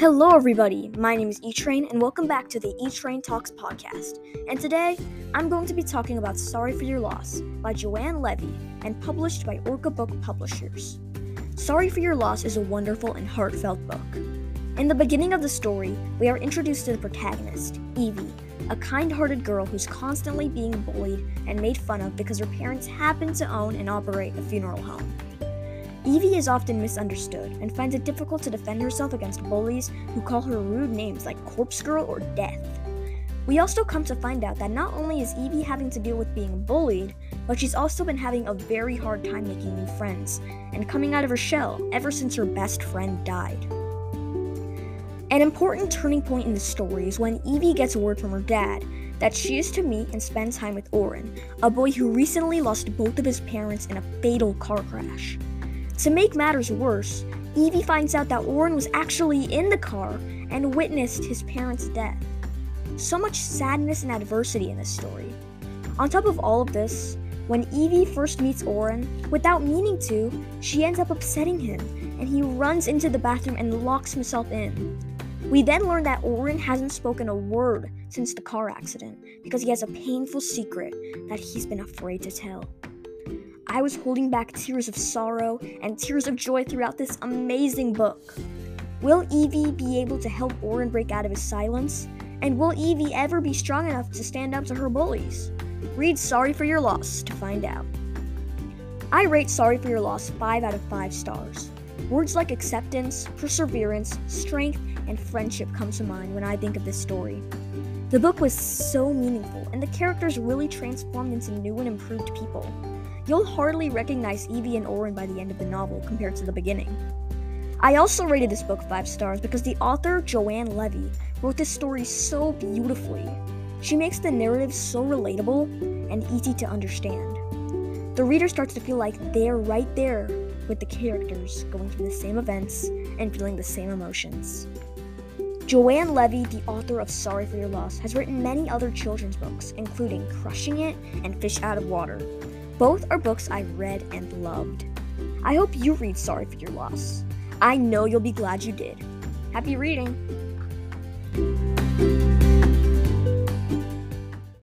Hello, everybody. My name is E Train, and welcome back to the E Train Talks podcast. And today, I'm going to be talking about Sorry for Your Loss by Joanne Levy and published by Orca Book Publishers. Sorry for Your Loss is a wonderful and heartfelt book. In the beginning of the story, we are introduced to the protagonist, Evie, a kind hearted girl who's constantly being bullied and made fun of because her parents happen to own and operate a funeral home. Evie is often misunderstood and finds it difficult to defend herself against bullies who call her rude names like Corpse Girl or Death. We also come to find out that not only is Evie having to deal with being bullied, but she's also been having a very hard time making new friends and coming out of her shell ever since her best friend died. An important turning point in the story is when Evie gets word from her dad that she is to meet and spend time with Oren, a boy who recently lost both of his parents in a fatal car crash. To make matters worse, Evie finds out that Oren was actually in the car and witnessed his parents' death. So much sadness and adversity in this story. On top of all of this, when Evie first meets Oren, without meaning to, she ends up upsetting him, and he runs into the bathroom and locks himself in. We then learn that Oren hasn't spoken a word since the car accident because he has a painful secret that he's been afraid to tell. I was holding back tears of sorrow and tears of joy throughout this amazing book. Will Evie be able to help Oren break out of his silence? And will Evie ever be strong enough to stand up to her bullies? Read Sorry for Your Loss to find out. I rate Sorry for Your Loss 5 out of 5 stars. Words like acceptance, perseverance, strength, and friendship come to mind when I think of this story. The book was so meaningful, and the characters really transformed into new and improved people. You'll hardly recognize Evie and Oren by the end of the novel compared to the beginning. I also rated this book 5 stars because the author, Joanne Levy, wrote this story so beautifully. She makes the narrative so relatable and easy to understand. The reader starts to feel like they're right there with the characters, going through the same events and feeling the same emotions. Joanne Levy, the author of Sorry for Your Loss, has written many other children's books, including Crushing It and Fish Out of Water. Both are books I read and loved. I hope you read Sorry for Your Loss. I know you'll be glad you did. Happy reading!